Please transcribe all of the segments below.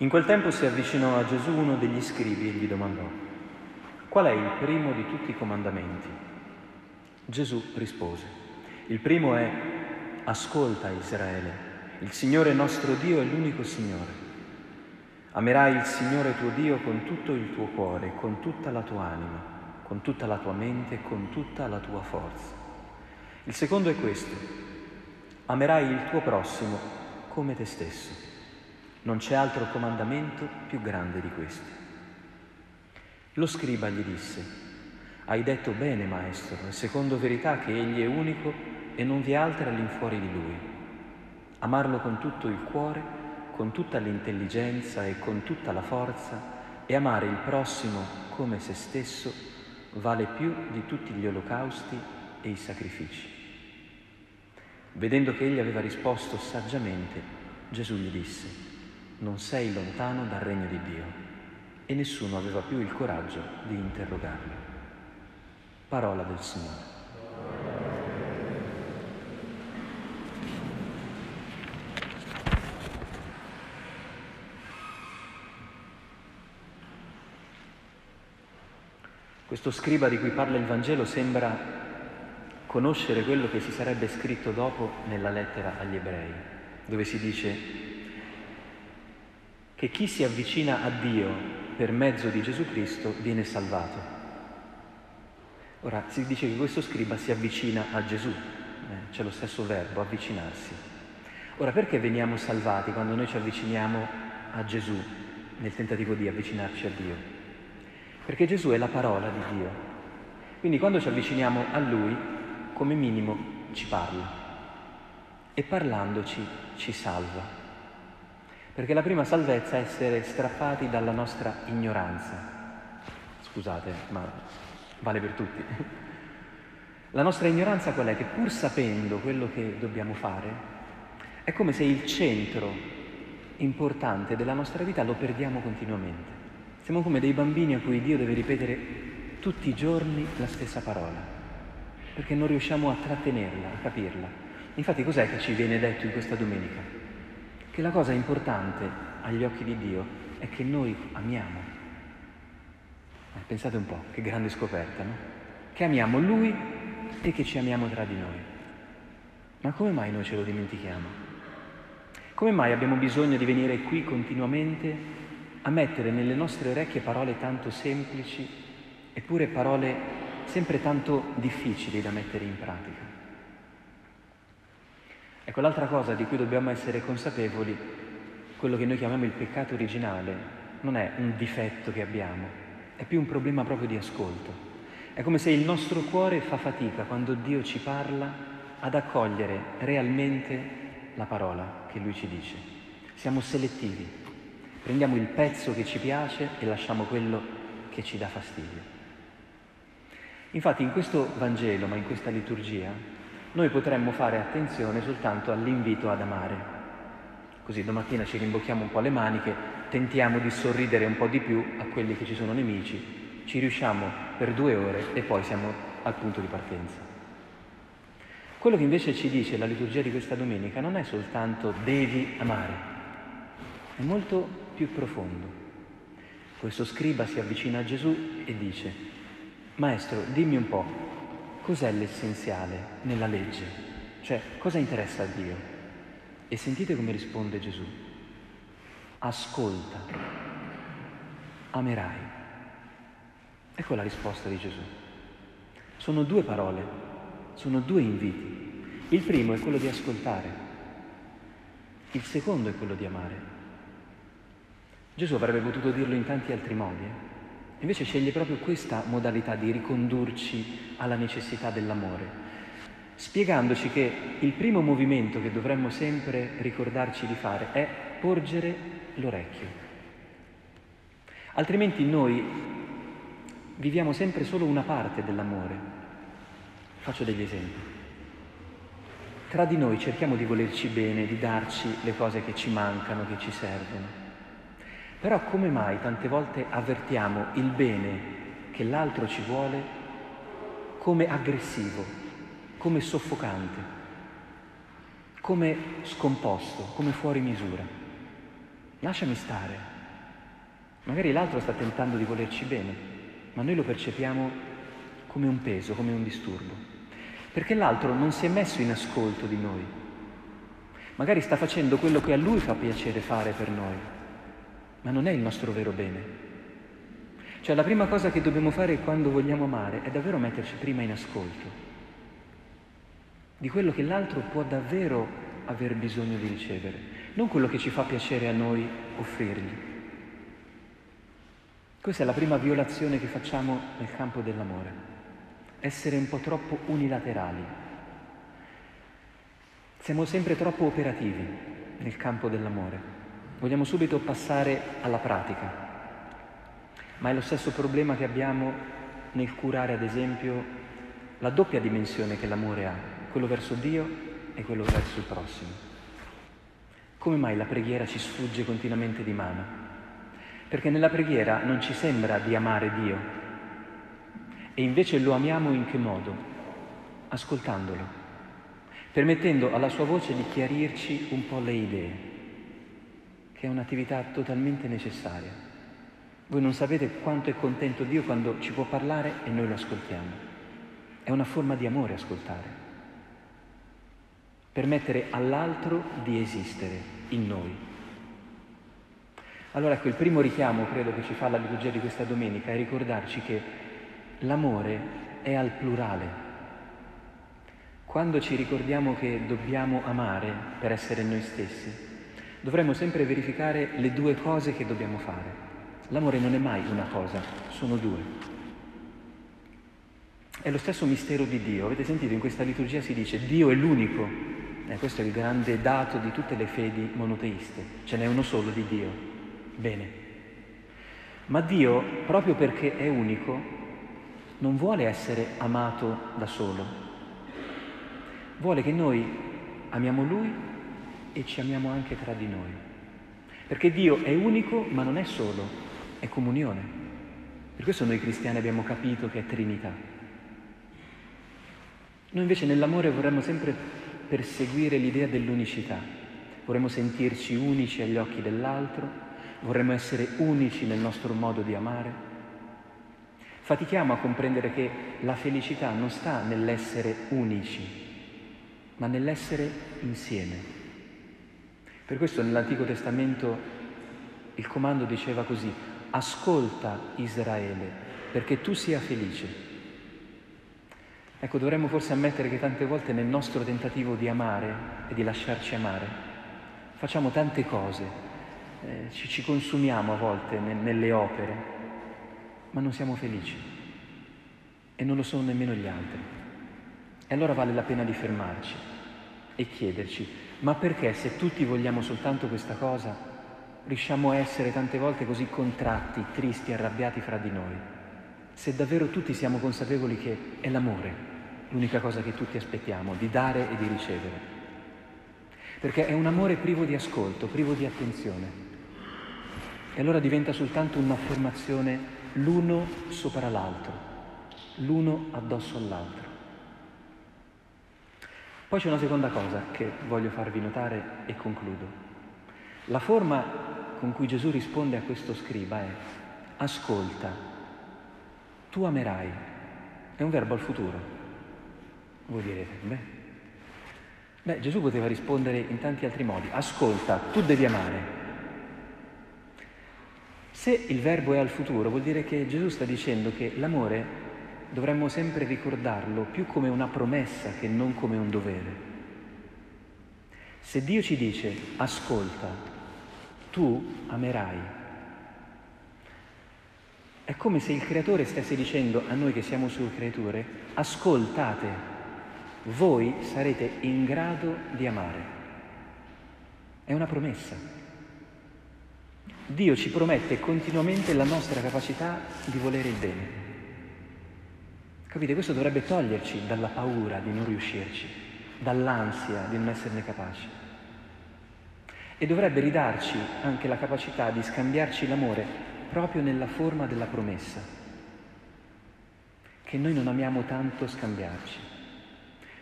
In quel tempo si avvicinò a Gesù uno degli scribi e gli domandò, qual è il primo di tutti i comandamenti? Gesù rispose, il primo è, ascolta Israele, il Signore nostro Dio è l'unico Signore. Amerai il Signore tuo Dio con tutto il tuo cuore, con tutta la tua anima, con tutta la tua mente con tutta la tua forza. Il secondo è questo, amerai il tuo prossimo come te stesso. Non c'è altro comandamento più grande di questi. Lo scriba gli disse, hai detto bene, maestro, è secondo verità che egli è unico e non vi è altra all'infuori di lui. Amarlo con tutto il cuore, con tutta l'intelligenza e con tutta la forza e amare il prossimo come se stesso vale più di tutti gli olocausti e i sacrifici. Vedendo che egli aveva risposto saggiamente, Gesù gli disse, non sei lontano dal regno di Dio. E nessuno aveva più il coraggio di interrogarlo. Parola del Signore. Questo scriba di cui parla il Vangelo sembra conoscere quello che si sarebbe scritto dopo nella lettera agli ebrei, dove si dice che chi si avvicina a Dio per mezzo di Gesù Cristo viene salvato. Ora si dice che questo scriba si avvicina a Gesù, eh, c'è lo stesso verbo, avvicinarsi. Ora perché veniamo salvati quando noi ci avviciniamo a Gesù nel tentativo di avvicinarci a Dio? Perché Gesù è la parola di Dio. Quindi quando ci avviciniamo a Lui, come minimo ci parla e parlandoci ci salva. Perché la prima salvezza è essere strappati dalla nostra ignoranza. Scusate, ma vale per tutti. La nostra ignoranza qual è? Che pur sapendo quello che dobbiamo fare, è come se il centro importante della nostra vita lo perdiamo continuamente. Siamo come dei bambini a cui Dio deve ripetere tutti i giorni la stessa parola, perché non riusciamo a trattenerla, a capirla. Infatti cos'è che ci viene detto in questa domenica? Che la cosa importante agli occhi di Dio è che noi amiamo. Eh, pensate un po', che grande scoperta, no? Che amiamo Lui e che ci amiamo tra di noi. Ma come mai noi ce lo dimentichiamo? Come mai abbiamo bisogno di venire qui continuamente a mettere nelle nostre orecchie parole tanto semplici, eppure parole sempre tanto difficili da mettere in pratica? Ecco, l'altra cosa di cui dobbiamo essere consapevoli, quello che noi chiamiamo il peccato originale, non è un difetto che abbiamo, è più un problema proprio di ascolto. È come se il nostro cuore fa fatica quando Dio ci parla ad accogliere realmente la parola che Lui ci dice. Siamo selettivi, prendiamo il pezzo che ci piace e lasciamo quello che ci dà fastidio. Infatti in questo Vangelo, ma in questa liturgia, noi potremmo fare attenzione soltanto all'invito ad amare. Così domattina ci rimbocchiamo un po' le maniche, tentiamo di sorridere un po' di più a quelli che ci sono nemici, ci riusciamo per due ore e poi siamo al punto di partenza. Quello che invece ci dice la liturgia di questa domenica non è soltanto devi amare, è molto più profondo. Questo scriba si avvicina a Gesù e dice, Maestro, dimmi un po', cos'è l'essenziale nella legge? Cioè, cosa interessa a Dio? E sentite come risponde Gesù. Ascolta, amerai. Ecco la risposta di Gesù. Sono due parole, sono due inviti. Il primo è quello di ascoltare, il secondo è quello di amare. Gesù avrebbe potuto dirlo in tanti altri modi. Eh? Invece sceglie proprio questa modalità di ricondurci alla necessità dell'amore, spiegandoci che il primo movimento che dovremmo sempre ricordarci di fare è porgere l'orecchio. Altrimenti noi viviamo sempre solo una parte dell'amore. Faccio degli esempi. Tra di noi cerchiamo di volerci bene, di darci le cose che ci mancano, che ci servono. Però come mai tante volte avvertiamo il bene che l'altro ci vuole come aggressivo, come soffocante, come scomposto, come fuori misura? lasciami stare. Magari l'altro sta tentando di volerci bene, ma noi lo percepiamo come un peso, come un disturbo, perché l'altro non si è messo in ascolto di noi. Magari sta facendo quello che a lui fa piacere fare per noi, ma non è il nostro vero bene. Cioè la prima cosa che dobbiamo fare quando vogliamo amare è davvero metterci prima in ascolto di quello che l'altro può davvero aver bisogno di ricevere, non quello che ci fa piacere a noi offrirgli. Questa è la prima violazione che facciamo nel campo dell'amore, essere un po' troppo unilaterali. Siamo sempre troppo operativi nel campo dell'amore, vogliamo subito passare alla pratica, ma è lo stesso problema che abbiamo nel curare, ad esempio, la doppia dimensione che l'amore ha, quello verso Dio e quello verso il prossimo. Come mai la preghiera ci sfugge continuamente di mano? Perché nella preghiera non ci sembra di amare Dio e invece lo amiamo in che modo? Ascoltandolo, permettendo alla sua voce di chiarirci un po' le idee, che è un'attività totalmente necessaria. Voi non sapete quanto è contento Dio quando ci può parlare e noi lo ascoltiamo. È una forma di amore ascoltare. Permettere all'altro di esistere in noi. Allora ecco, il primo richiamo, credo, che ci fa la liturgia di questa domenica è ricordarci che l'amore è al plurale. Quando ci ricordiamo che dobbiamo amare per essere noi stessi, dovremmo sempre verificare le due cose che dobbiamo fare. L'amore non è mai una cosa, sono due. È lo stesso mistero di Dio. Avete sentito in questa liturgia si dice Dio è l'unico. Eh, questo è il grande dato di tutte le fedi monoteiste. Ce n'è uno solo di Dio. Bene. Ma Dio, proprio perché è unico, non vuole essere amato da solo. Vuole che noi amiamo Lui e ci amiamo anche tra di noi. Perché Dio è unico, ma non è solo, è comunione. Per questo noi cristiani abbiamo capito che è Trinità. Noi invece nell'amore vorremmo sempre perseguire l'idea dell'unicità, vorremmo sentirci unici agli occhi dell'altro, vorremmo essere unici nel nostro modo di amare. Fatichiamo a comprendere che la felicità non sta nell'essere unici, ma nell'essere insieme. Per questo nell'Antico Testamento il comando diceva così, ascolta Israele perché tu sia felice. Ecco, dovremmo forse ammettere che tante volte nel nostro tentativo di amare e di lasciarci amare, facciamo tante cose, eh, ci, ci, consumiamo a volte ne, nelle opere, ma non siamo felici e non lo sono nemmeno gli altri. E allora vale la pena di fermarci e chiederci, ma perché se tutti vogliamo soltanto questa cosa, riusciamo a essere tante volte così contratti, tristi, arrabbiati fra di noi, se davvero tutti siamo consapevoli che è l'amore l'unica cosa che tutti aspettiamo, di dare e di ricevere. Perché è un amore privo di ascolto, privo di attenzione. E allora diventa soltanto un'affermazione l'uno sopra l'altro, l'uno addosso all'altro. Poi c'è una seconda cosa che voglio farvi notare e concludo. La forma con cui Gesù risponde a questo scriba è ascolta, tu amerai. È un verbo al futuro. Voi direte, beh, beh, Gesù poteva rispondere in tanti altri modi. Ascolta, tu devi amare. Se il verbo è al futuro, vuol dire che Gesù sta dicendo che l'amore dovremmo sempre ricordarlo più come una promessa che non come un dovere. Se Dio ci dice ascolta, tu amerai. È come se il creatore stesse dicendo a noi che siamo sue creature, ascoltate, voi sarete in grado di amare. È una promessa. Dio ci promette continuamente la nostra capacità di volere il bene. Capite? Questo dovrebbe toglierci dalla paura di non riuscirci, dall'ansia di non esserne capaci e dovrebbe ridarci anche la capacità di scambiarci l'amore proprio nella forma della promessa, che noi non amiamo tanto scambiarci.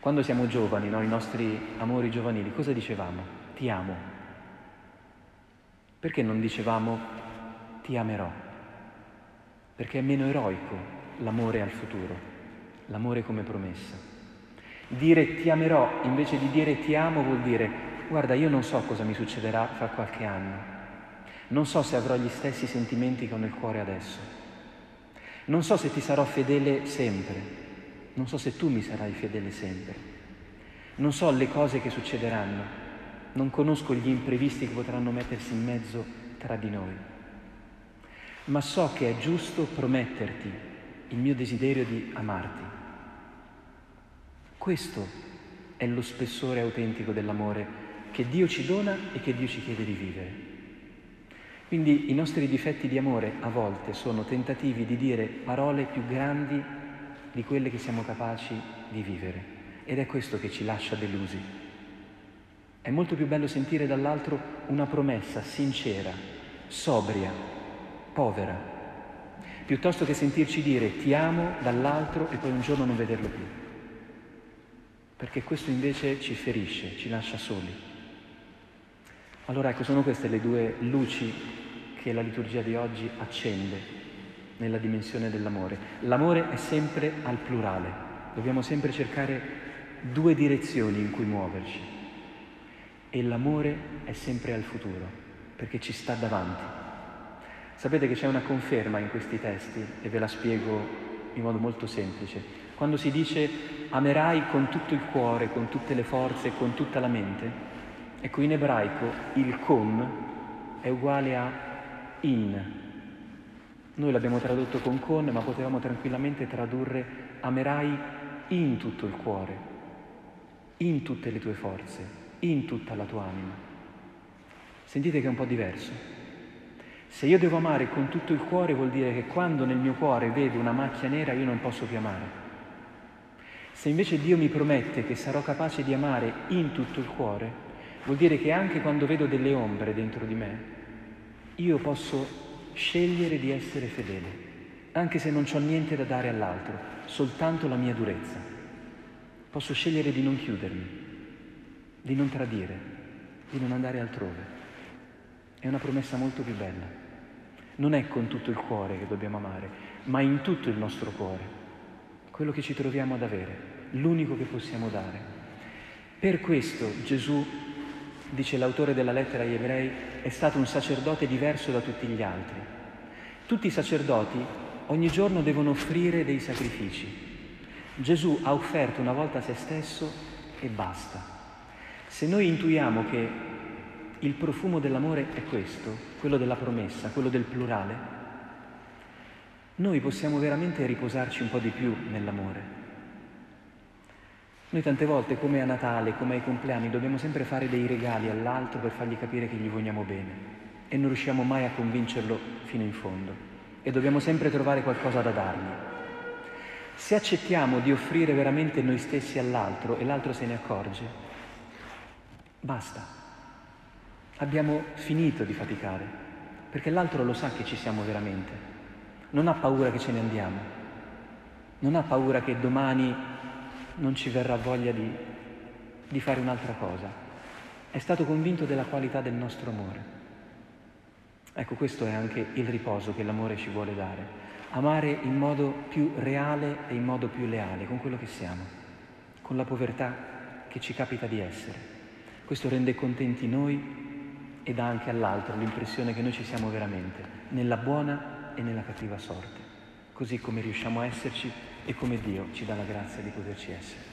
Quando siamo giovani, no, i nostri amori giovanili, cosa dicevamo? Ti amo. Perché non dicevamo ti amerò? Perché è meno eroico l'amore al futuro, l'amore come promessa. Dire ti amerò invece di dire ti amo vuol dire guarda io non so cosa mi succederà fra qualche anno, non so se avrò gli stessi sentimenti che ho nel cuore adesso, non so se ti sarò fedele sempre, non so se tu mi sarai fedele sempre, non so le cose che succederanno, non conosco gli imprevisti che potranno mettersi in mezzo tra di noi, ma so che è giusto prometterti il mio desiderio di amarti. Questo è lo spessore autentico dell'amore che Dio ci dona e che Dio ci chiede di vivere. Quindi i nostri difetti di amore a volte sono tentativi di dire parole più grandi di quelle che siamo capaci di vivere ed è questo che ci lascia delusi. È molto più bello sentire dall'altro una promessa sincera, sobria, povera, piuttosto che sentirci dire ti amo dall'altro e poi un giorno non vederlo più. Perché questo invece ci ferisce, ci lascia soli. Allora ecco, sono queste le due luci che la liturgia di oggi accende nella dimensione dell'amore. L'amore è sempre al plurale, dobbiamo sempre cercare due direzioni in cui muoverci e l'amore è sempre al futuro, perché ci sta davanti. Sapete che c'è una conferma in questi testi e ve la spiego in modo molto semplice. Quando si dice amerai con tutto il cuore, con tutte le forze, con tutta la mente, ecco in ebraico il con è uguale a in. Noi l'abbiamo tradotto con con, ma potevamo tranquillamente tradurre amerai in tutto il cuore, in tutte le tue forze, in tutta la tua anima. Sentite che è un po' diverso. Se io devo amare con tutto il cuore vuol dire che quando nel mio cuore vedo una macchia nera io non posso più amare. Se invece Dio mi promette che sarò capace di amare in tutto il cuore, vuol dire che anche quando vedo delle ombre dentro di me, io posso scegliere di essere fedele, anche se non ho niente da dare all'altro, soltanto la mia durezza. Posso scegliere di non chiudermi, di non tradire, di non andare altrove. È una promessa molto più bella. Non è con tutto il cuore che dobbiamo amare, ma in tutto il nostro cuore, quello che ci troviamo ad avere, l'unico che possiamo dare. Per questo Gesù, dice l'autore della lettera agli ebrei, è stato un sacerdote diverso da tutti gli altri. Tutti i sacerdoti ogni giorno devono offrire dei sacrifici. Gesù ha offerto una volta se stesso e basta. Se noi intuiamo che il profumo dell'amore è questo, quello della promessa, quello del plurale, noi possiamo veramente riposarci un po' di più nell'amore. Noi tante volte, come a Natale, come ai compleanni, dobbiamo sempre fare dei regali all'altro per fargli capire che gli vogliamo bene e non riusciamo mai a convincerlo fino in fondo e dobbiamo sempre trovare qualcosa da dargli. Se accettiamo di offrire veramente noi stessi all'altro e l'altro se ne accorge, Basta. Abbiamo finito di faticare, perché l'altro lo sa che ci siamo veramente. Non ha paura che ce ne andiamo. Non ha paura che domani non ci verrà voglia di, di fare un'altra cosa. È stato convinto della qualità del nostro amore. Ecco, questo è anche il riposo che l'amore ci vuole dare. Amare in modo più reale e in modo più leale con quello che siamo, con la povertà che ci capita di essere. Questo rende contenti noi e dà anche all'altro l'impressione che noi ci siamo veramente, nella buona e nella cattiva sorte, così come riusciamo a esserci e come Dio ci dà la grazia di poterci essere.